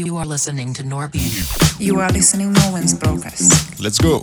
You are listening to Norby. You are listening to Norwin's broadcast. Let's go.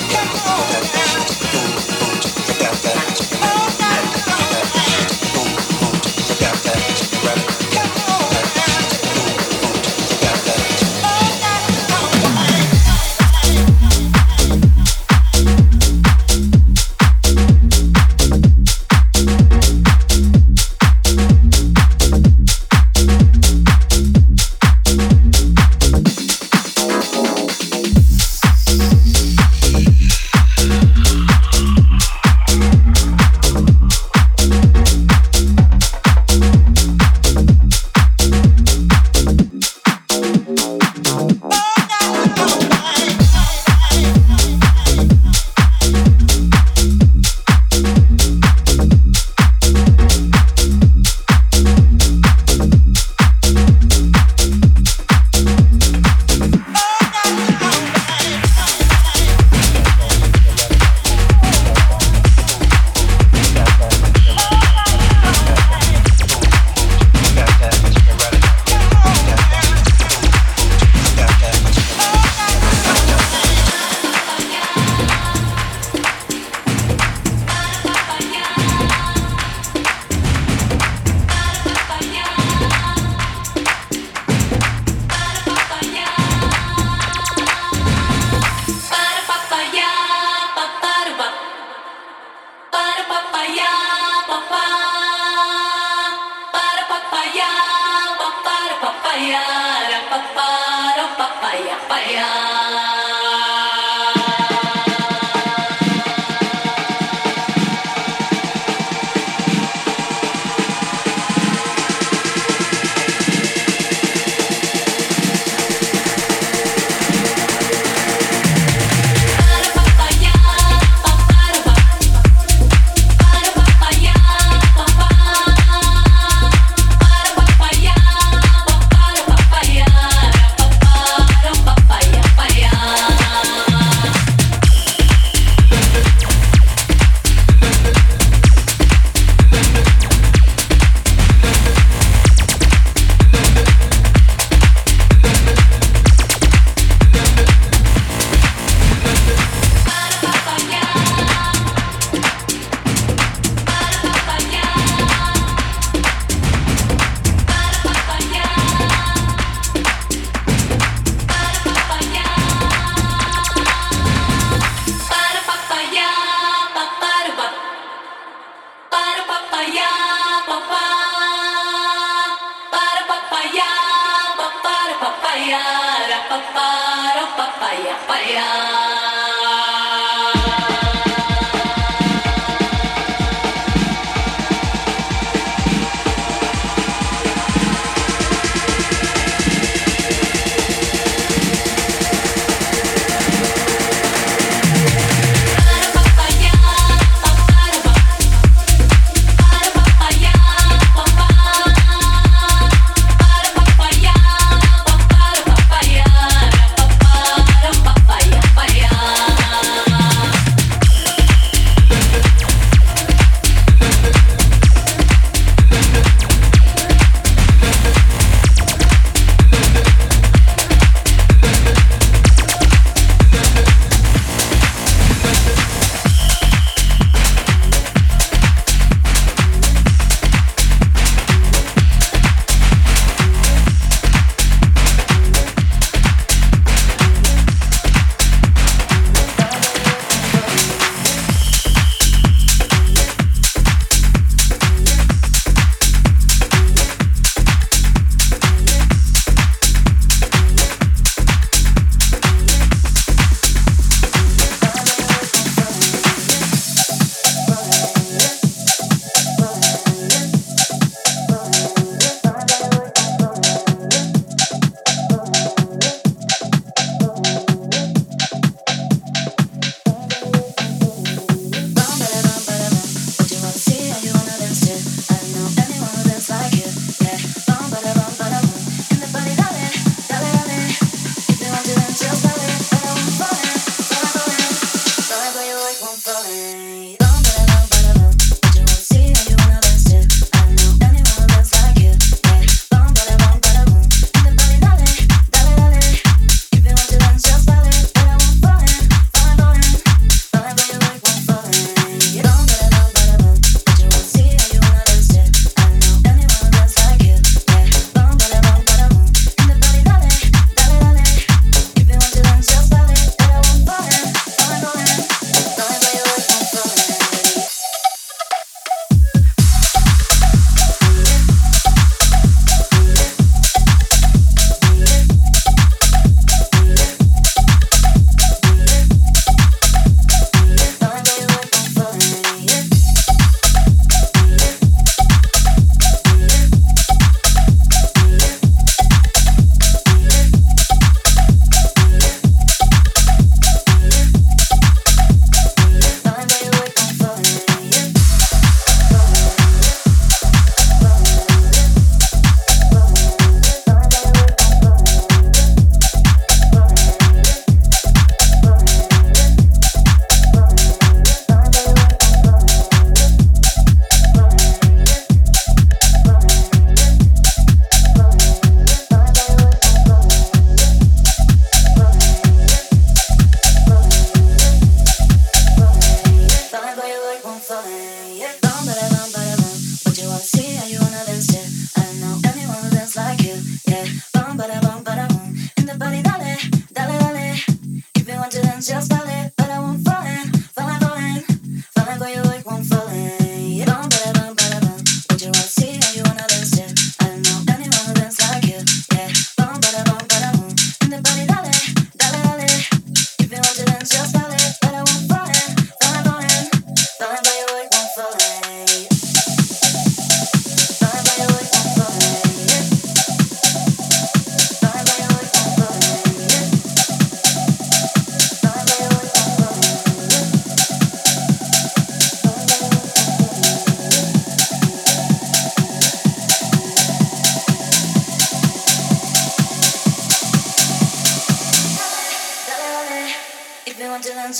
Papaya.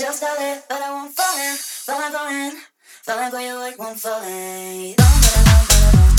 Just it, but I won't fall in, fall in, fall in, fall in, but your work won't fall in.